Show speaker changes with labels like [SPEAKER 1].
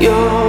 [SPEAKER 1] 有。